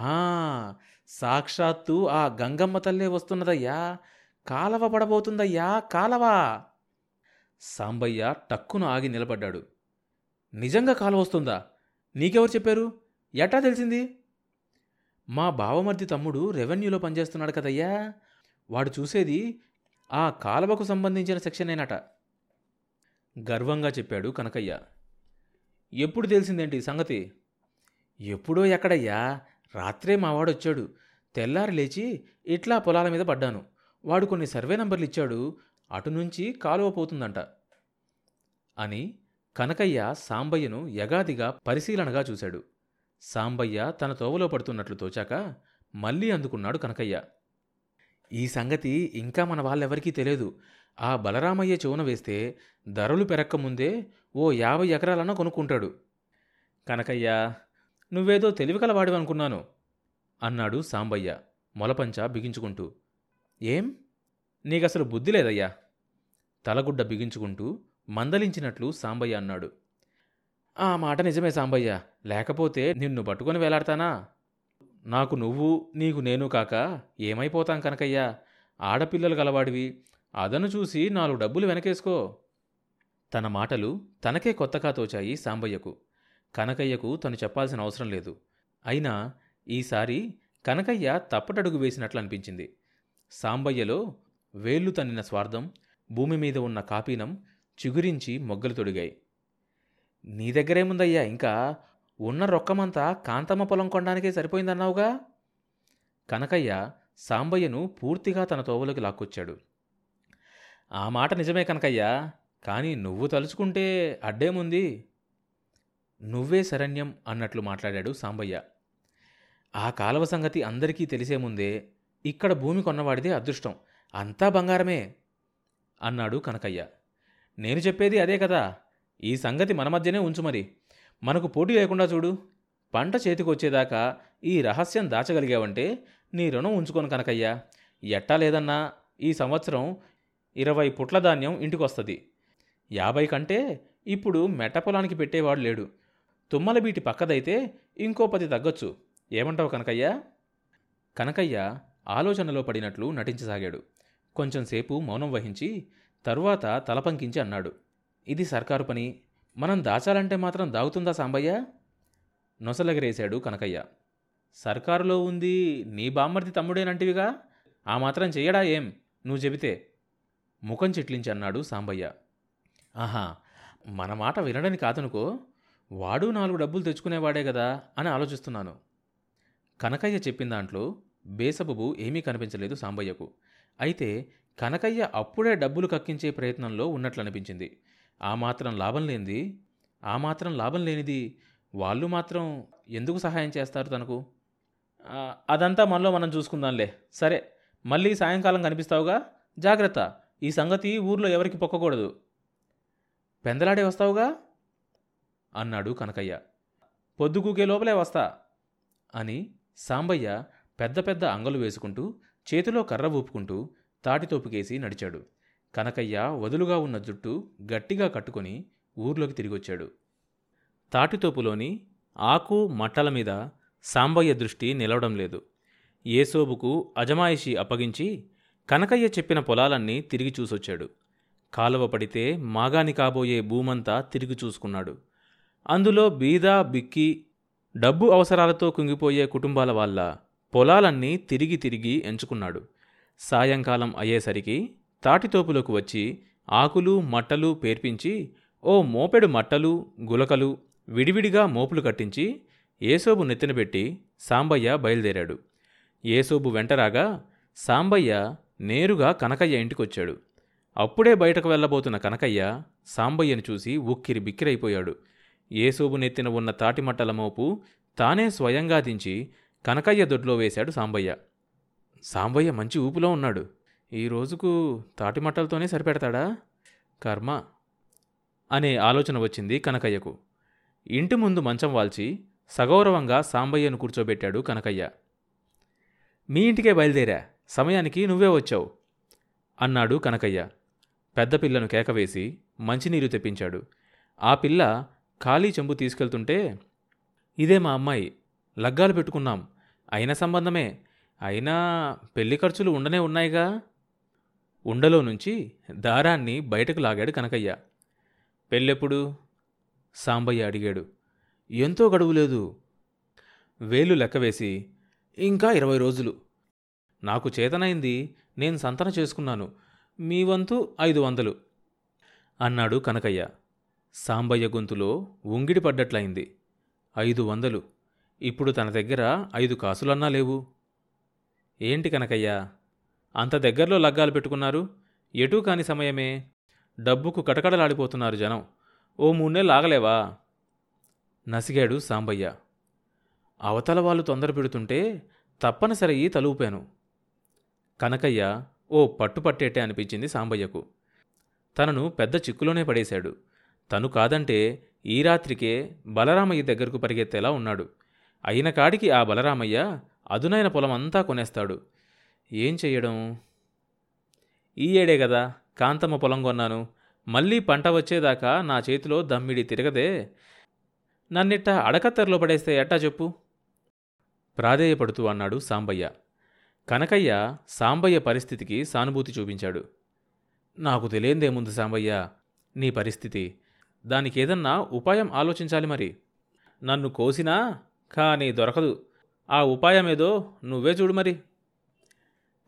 ఆ సాక్షాత్తు ఆ గంగమ్మ తల్లే వస్తున్నదయ్యా. కాలవ పడబోతుందయ్యా కాలవ. సాంబయ్య టక్కున ఆగి నిలబడ్డాడు. నిజంగా కాలువ వస్తుందా? నీకెవరు చెప్పారు? ఎట్టా తెలిసింది? మా బావమర్ది తమ్ముడు రెవెన్యూలో పనిచేస్తున్నాడు కదయ్యా. వాడు చూసేది ఆ కాలువకు సంబంధించిన సెక్షనేనట. గర్వంగా చెప్పాడు కనకయ్య. ఎప్పుడు తెలిసిందేంటి సంగతి? ఎప్పుడో ఎక్కడయ్యా? రాత్రే మావాడు వచ్చాడు తెల్లారి లేచి ఇట్లా పొలాల మీద పడ్డాను. వాడు కొన్ని సర్వే నంబర్లు ఇచ్చాడు అటు నుంచి కాలువ పోతుందంట. అని కనకయ్య సాంబయ్యను యగాదిగా పరిశీలనగా చూశాడు. సాంబయ్య తన తోవలో పడుతున్నట్లు తోచాక మళ్ళీ అందుకున్నాడు కనకయ్య. ఈ సంగతి ఇంకా మన వాళ్ళెవరికీ తెలియదు. ఆ బలరామయ్య చెవున వేస్తే ధరలు పెరక్కముందే ఓ యాభై ఎకరాలన్నా కొనుక్కుంటాడు. కనకయ్య నువ్వేదో తెలివికలవాడివనుకున్నాను అన్నాడు సాంబయ్య మొలపంచ బిగించుకుంటూ. ఏం? నీకసలు బుద్ధి లేదయ్యా తలగుడ్డ బిగించుకుంటూ మందలించినట్లు సాంబయ్య అన్నాడు. ఆ మాట నిజమే సాంబయ్య లేకపోతే నిన్ను పట్టుకొని వేలాడతానా? నాకు నువ్వు నీకు నేను కాక ఏమైపోతాం కనకయ్యా? ఆడపిల్లలు గలవాడివి అదను చూసి నాలుగు డబ్బులు వెనకేసుకో. తన మాటలు తనకే కొత్తగా తోచాయి సాంబయ్యకు. కనకయ్యకు తను చెప్పాల్సిన అవసరం లేదు. అయినా ఈసారి కనకయ్య తప్పటడుగు వేసినట్లు అనిపించింది సాంబయ్యలో వేళ్ళు తన్నిన స్వార్థం భూమి మీద ఉన్న కాపీనం చిగురించి మొగ్గలు తొడిగాయి. నీ దగ్గరేముందయ్యా ఇంకా? ఉన్న రొక్కమంతా కాంతమ్మ పొలం కొనడానికే సరిపోయిందన్నావుగా? కనకయ్య సాంబయ్యను పూర్తిగా తన తోవలోకి లాక్కొచ్చాడు. ఆ మాట నిజమే కనకయ్య కానీ నువ్వు తలుచుకుంటే అడ్డేముంది? నువ్వే శరణ్యం అన్నట్లు మాట్లాడాడు సాంబయ్య. ఆ కాలవ సంగతి అందరికీ తెలిసే ముందే ఇక్కడ భూమి కొన్నవాడిదే అదృష్టం. అంతా బంగారమే అన్నాడు కనకయ్య. నేను చెప్పేది అదే కదా? ఈ సంగతి మన మధ్యనే ఉంచు మరి. మనకు పోటీ లేకుండా చూడు. పంట చేతికొచ్చేదాకా ఈ రహస్యం దాచగలిగావంటే నీ రుణం ఉంచుకోను కనకయ్యా. ఎట్టా లేదన్నా ఈ సంవత్సరం ఇరవై పుట్ల ధాన్యం ఇంటికొస్తుంది. యాభై కంటే ఇప్పుడు మెట్ట పొలానికి పెట్టేవాడు లేడు. తుమ్మలబీటి పక్కదైతే ఇంకో పది తగ్గొచ్చు. ఏమంటావు కనకయ్య? కనకయ్య ఆలోచనలో పడినట్లు నటించసాగాడు. కొంచెంసేపు మౌనం వహించి తరువాత తలపంకించి అన్నాడు. ఇది సర్కారు పని. మనం దాచాలంటే మాత్రం దాగుతుందా సాంబయ్య? నొసలగరేశాడు కనకయ్య. సర్కారులో ఉంది నీ బామ్మర్ది తమ్ముడేనంటివిగా ఆ మాత్రం చెయ్యడా ఏం? నువ్వు చెబితే. ముఖం చిట్లించి అన్నాడు సాంబయ్య. ఆహా మన మాట వినడని కాదనుకో వాడు నాలుగు డబ్బులు తెచ్చుకునేవాడే కదా అని ఆలోచిస్తున్నాను. కనకయ్య చెప్పిన దాంట్లో బేసబుబు ఏమీ కనిపించలేదు సాంబయ్యకు. అయితే కనకయ్య అప్పుడే డబ్బులు కక్కించే ప్రయత్నంలో ఉన్నట్లు అనిపించింది ఆ మాత్రం లాభం లేనిది ఆ మాత్రం లాభం లేనిది వాళ్ళు మాత్రం ఎందుకు సహాయం చేస్తారు తనకు? అదంతా మనలో మనం చూసుకుందాంలే. సరే మళ్ళీ సాయంకాలం కనిపిస్తావుగా? జాగ్రత్త ఈ సంగతి ఊర్లో ఎవరికి పొక్కకూడదు. పెందలాడే వస్తావుగా? అన్నాడు కనకయ్య. పొద్దుకూకే లోపలే వస్తా అని సాంబయ్య పెద్ద పెద్ద అంగలు వేసుకుంటూ చేతిలో కర్ర ఊపుకుంటూ తాటితోపుకేసి నడిచాడు. కనకయ్య వదులుగా ఉన్న జుట్టు గట్టిగా కట్టుకొని ఊర్లోకి తిరిగొచ్చాడు. తాటితోపులోని ఆకు మట్టల మీద సాంబయ్య దృష్టి నిలవడం లేదు. ఏసోబుకు అజమాయిషి అప్పగించి కనకయ్య చెప్పిన పొలాలన్నీ తిరిగి చూసొచ్చాడు. కాలువ పడితే మాగాని కాబోయే భూమంతా తిరిగి చూసుకున్నాడు. అందులో బీద బిక్కి డబ్బు అవసరాలతో కుంగిపోయే కుటుంబాల వాళ్ళ పొలాలన్నీ తిరిగి తిరిగి ఎంచుకున్నాడు. సాయంకాలం అయ్యేసరికి తాటితోపులోకి వచ్చి ఆకులు మట్టలు పేర్పించి ఓ మోపెడు మట్టలు గులకలు విడివిడిగా మోపులు కట్టించి ఏసోబు నెత్తినబెట్టి సాంబయ్య బయలుదేరాడు. ఏసోబు వెంటరాగా సాంబయ్య నేరుగా కనకయ్య ఇంటికొచ్చాడు. అప్పుడే బయటకు వెళ్ళబోతున్న కనకయ్య సాంబయ్యను చూసి ఉక్కిరి బిక్కిరైపోయాడు. ఏసోబు నెత్తిన ఉన్న తాటిమట్టల మోపు తానే స్వయంగా దించి కనకయ్య దొడ్లో వేశాడు సాంబయ్య. సాంబయ్య మంచి ఊపులో ఉన్నాడు. ఈ రోజుకు తాటిమట్టలతోనే సరిపెడతాడా? కర్మ అనే ఆలోచన వచ్చింది కనకయ్యకు. ఇంటి ముందు మంచం వాల్చి సగౌరవంగా సాంబయ్యను కూర్చోబెట్టాడు కనకయ్య. మీ ఇంటికే బయలుదేరా సమయానికి నువ్వే వచ్చావు అన్నాడు కనకయ్య. పెద్ద పిల్లను కేకవేసి మంచినీరు తెప్పించాడు. ఆ పిల్ల ఖాళీ చెంబు తీసుకెళ్తుంటే ఇదే మా అమ్మాయి లగ్గాలు పెట్టుకున్నాం. అయిన సంబంధమే. అయినా పెళ్ళి ఖర్చులు ఉండనే ఉన్నాయిగా. ఉండలో నుంచి దారాన్ని బయటకు లాగాడు కనకయ్య. పెళ్ళెప్పుడు? సాంబయ్య అడిగాడు. ఎంతో గడువు లేదు వేలు లెక్కవేసి ఇంకా ఇరవై రోజులు. నాకు చేతనైంది నేను సంతన చేసుకున్నాను. మీ వంతు ఐదు వందలు. అన్నాడు కనకయ్య. సాంబయ్య గొంతులో ఉంగిడి పడ్డట్లయింది. ఐదు వందలు. ఇప్పుడు తన దగ్గర ఐదు కాసులన్నా లేవు. ఏంటి కనకయ్య? అంత దగ్గరలో లగ్గాలు పెట్టుకున్నారు? ఎటూ కాని సమయమే. డబ్బుకు కటకడలాడిపోతున్నారు జనం. ఓ మూన్నెళ్ళు ఆగలేవా? నసిగాడు సాంబయ్య. అవతల వాళ్ళు తొందర పెడుతుంటే తప్పనిసరి తలూపాను. కనకయ్య ఓ పట్టుపట్టేటే అనిపించింది సాంబయ్యకు. తనను పెద్ద చిక్కులోనే పడేశాడు. తను కాదంటే ఈ రాత్రికే బలరామయ్య దగ్గరకు పరిగెత్తేలా ఉన్నాడు. అయిన కాడికి ఆ బలరామయ్య అదునైన పొలమంతా కొనేస్తాడు. ఏం చెయ్యడం? ఈ ఏడే కదా కాంతమ్మ పొలం కొన్నాను. మళ్ళీ పంట వచ్చేదాకా నా చేతిలో దమ్మిడి తిరగదే. నన్నిట్ట అడకత్తెరలో పడేస్తే ఎట్టా చెప్పు? ప్రాధేయపడుతూ అన్నాడు సాంబయ్య. కనకయ్య సాంబయ్య పరిస్థితికి సానుభూతి చూపించాడు. నాకు తెలియందేముంది సాంబయ్య? నీ పరిస్థితి దానికి ఏదన్నా ఉపాయం ఆలోచించాలి మరి. నన్ను కోసినా కానీ దొరకదు. ఆ ఉపాయమేదో నువ్వే చూడు మరి.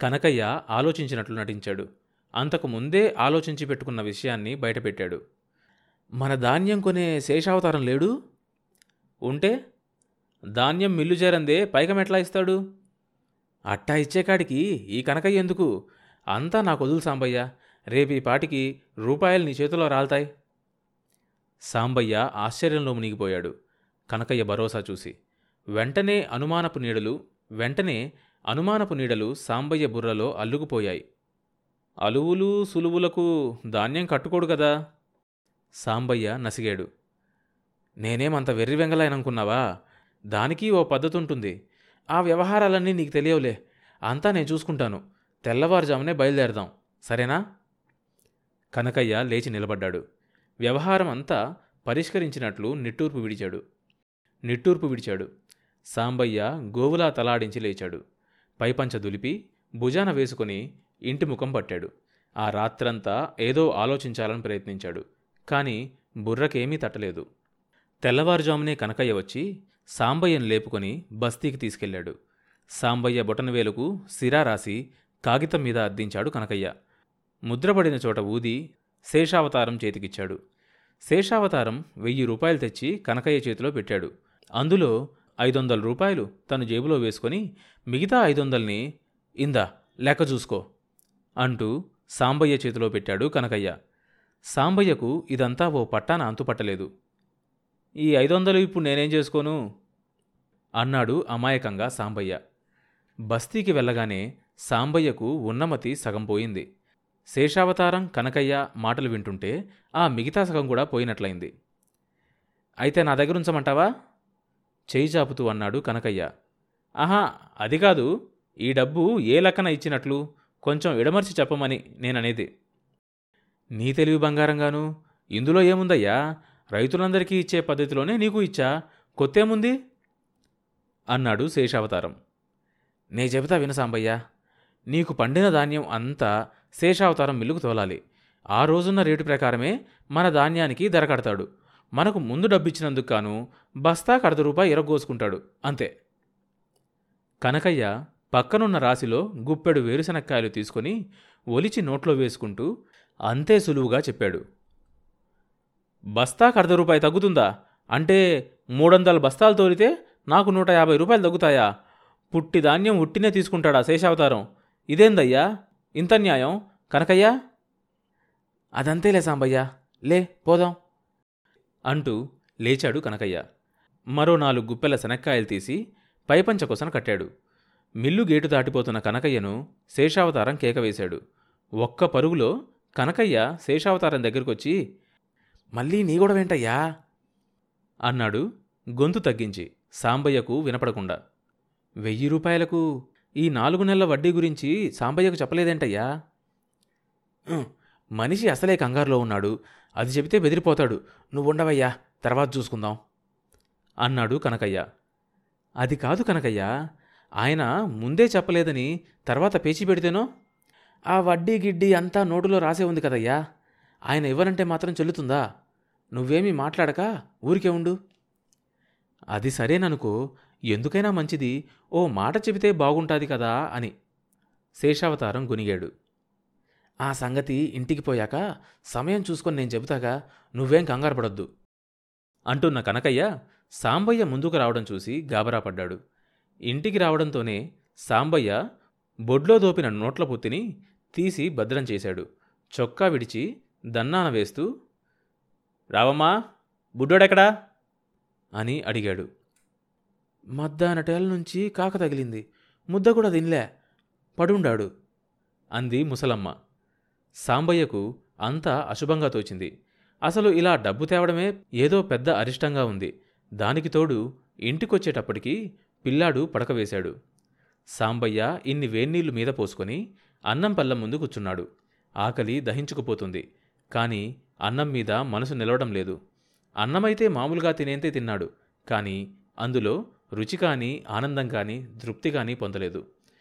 కనకయ్య ఆలోచించినట్లు నటించాడు. అంతకు ముందే ఆలోచించి పెట్టుకున్న విషయాన్ని బయటపెట్టాడు. మన ధాన్యం కొనే శేషావతారం లేడు? ఉంటే ధాన్యం మిల్లు చేరందే పైకం ఎట్లా ఇస్తాడు? అట్టా ఇచ్చేకాడికి ఈ కనకయ్య ఎందుకు? అంతా నాకు వదులు సాంబయ్య. రేపు ఈ పాటికి రూపాయలు నీ చేతిలో రాల్తాయి. సాంబయ్య ఆశ్చర్యంలో మునిగిపోయాడు. కనకయ్య భరోసా చూసి వెంటనే అనుమానపు నీడలు వెంటనే అనుమానపు నీడలు సాంబయ్య బుర్రలో అల్లుకుపోయాయి. అలువులు సులువులకు ధాన్యం కట్టుకోడు కదా? సాంబయ్య నసిగాడు. నేనేమంత వెర్రి వెంగలాయననుకున్నావా దానికి ఓ పద్ధతి ఉంటుంది ఆ వ్యవహారాలన్నీ నీకు తెలియవులే. అంతా నేను చూసుకుంటాను. తెల్లవారుజామునే బయలుదేరదాం. సరేనా? కనకయ్య లేచి నిలబడ్డాడు. వ్యవహారం అంతా పరిష్కరించినట్లు నిట్టూర్పు విడిచాడు. నిట్టూర్పు విడిచాడు. సాంబయ్య గోవులా తలాడించి లేచాడు. పైపంచ దులిపి భుజాన వేసుకుని ఇంటి ముఖం పట్టాడు. ఆ రాత్రంతా ఏదో ఆలోచించాలని ప్రయత్నించాడు. కాని బుర్రకేమీ తట్టలేదు. తెల్లవారుజామునే కనకయ్య వచ్చి సాంబయ్యను లేపుకొని బస్తీకి తీసుకెళ్ళాడు సాంబయ్య బొటనవేలుకు సిరా రాసి కాగితం మీద అద్దించాడు కనకయ్య. ముద్రపడిన చోట ఊది శేషావతారం చేతికిచ్చాడు. శేషావతారం వెయ్యి రూపాయలు తెచ్చి కనకయ్య చేతిలో పెట్టాడు. అందులో ఐదు వందల రూపాయలు తన జేబులో వేసుకొని మిగతా ఐదు వందల్ని ఇందా లెక్క చూసుకో అంటూ సాంబయ్య చేతిలో పెట్టాడు కనకయ్య. సాంబయ్యకు ఇదంతా ఓ పట్టాన అంతుపట్టలేదు. ఈ ఐదొందలు ఇప్పుడు నేనేం చేసుకోను? అన్నాడు అమాయకంగా సాంబయ్య. బస్తీకి వెళ్ళగానే సాంబయ్యకు ఉన్నమతి సగం పోయింది. శేషావతారం కనకయ్య మాటలు వింటుంటే ఆ మిగతా సగం కూడా పోయినట్లయింది. అయితే నా దగ్గర ఉంచమంటావా? చేయి చాపుతూ అన్నాడు కనకయ్య. ఆహా అది కాదు. ఈ డబ్బు ఏ లెక్కన ఇచ్చినట్లు? కొంచెం ఎడమర్చి చెప్పమని నేననేది. నీ తెలివి బంగారంగాను? ఇందులో ఏముందయ్యా? రైతులందరికీ ఇచ్చే పద్ధతిలోనే నీకు ఇచ్చా? కొత్తేముంది? అన్నాడు శేషావతారం. నే చెబుతా వినసాంబయ్య నీకు పండిన ధాన్యం అంతా శేషావతారం మిల్లుకు తోలాలి. ఆ రోజున్న రేటు ప్రకారమే మన ధాన్యానికి ధర కడతాడు. మనకు ముందు డబ్బిచ్చినందుకు గాను బస్తా కడత రూపాయి ఎరగోసుకుంటాడు. అంతే. కనకయ్య పక్కనున్న రాశిలో గుప్పెడు వేరుశనక్కాయలు తీసుకొని ఒలిచి నోట్లో వేసుకుంటూ అంతే సులువుగా చెప్పాడు. బస్తా కడత రూపాయి తగ్గుతుందా? అంటే మూడొందల బస్తాలు తోలితే నాకు నూట యాభై రూపాయలు తగ్గుతాయా? పుట్టి ధాన్యం ఉట్టినే తీసుకుంటాడా శేషావతారం? ఇదేందయ్యా? ఇంత న్యాయం? కనకయ్యా? అదంతేలే సాంబయ్య. లే పోదాం. అంటూ లేచాడు కనకయ్య. మరో నాలుగు గుప్పెల శనక్కాయలు తీసి పైపంచ కొసన కట్టాడు. మిల్లు గేటు దాటిపోతున్న కనకయ్యను శేషావతారం కేకవేశాడు. ఒక్క పరుగులో కనకయ్య శేషావతారం దగ్గరకొచ్చి మళ్ళీ నీ కూడా వెంటయ్యా అన్నాడు గొంతు తగ్గించి సాంబయ్యకు వినపడకుండా. వెయ్యి రూపాయలకు ఈ నాలుగు నెలల వడ్డీ గురించి సాంబయ్యకు చెప్పలేదేంటయ్యా? "ఉం, మనిషి అసలే కంగారులో ఉన్నాడు. అది చెబితే బెదిరిపోతాడు. నువ్వుండవయ్యా తర్వాత చూసుకుందాం అన్నాడు కనకయ్య. అది కాదు కనకయ్య ఆయన ముందే చెప్పలేదని తర్వాత పేచి పెడితేనో? ఆ వడ్డీ గిడ్డీ అంతా నోటులో రాసే ఉంది కదయ్యా. ఆయన ఇవ్వనంటే మాత్రం చెల్లుతుందా? నువ్వేమీ మాట్లాడక ఊరికే ఉండు. అది సరేననుకో ఎందుకైనా మంచిది. ఓ మాట చెబితే బాగుంటాది కదా అని. శేషావతారం గునిగాడు. ఆ సంగతి ఇంటికి పోయాక సమయం చూసుకొని నేను చెబుతాగా నువ్వేం కంగారు పడొద్దు అంటున్న కనకయ్య సాంబయ్య ముందుకు రావడం చూసి గాబరా పడ్డాడు. ఇంటికి రావడంతోనే సాంబయ్య బొడ్లో దోపిన నోట్ల పుత్తిని తీసి భద్రం చేశాడు. చొక్కా విడిచి దన్నాన వేస్తూ రావమ్మా బుడ్డోడెక్కడా? అని అడిగాడు. మద్దానటేళ్ళ నుంచి కాక తగిలింది. ముద్ద కూడా తినలే. పడుండాడు. అంది ముసలమ్మ. సాంబయ్యకు అంతా అశుభంగా తోచింది. అసలు ఇలా డబ్బు తేవడమే ఏదో పెద్ద అరిష్టంగా ఉంది. దానికి తోడు ఇంటికొచ్చేటప్పటికి పిల్లాడు పడకవేశాడు. సాంబయ్య ఇన్ని వేన్నీళ్ళు మీద పోసుకొని అన్నం పళ్ళం ముందు కూర్చున్నాడు. ఆకలి దహించుకుపోతుంది. కాని అన్నం మీద మనసు నిలవడం లేదు. అన్నమైతే మామూలుగా తినేంతే తిన్నాడు. కాని అందులో రుచి కానీ ఆనందం కానీ తృప్తి కానీ పొందలేదు.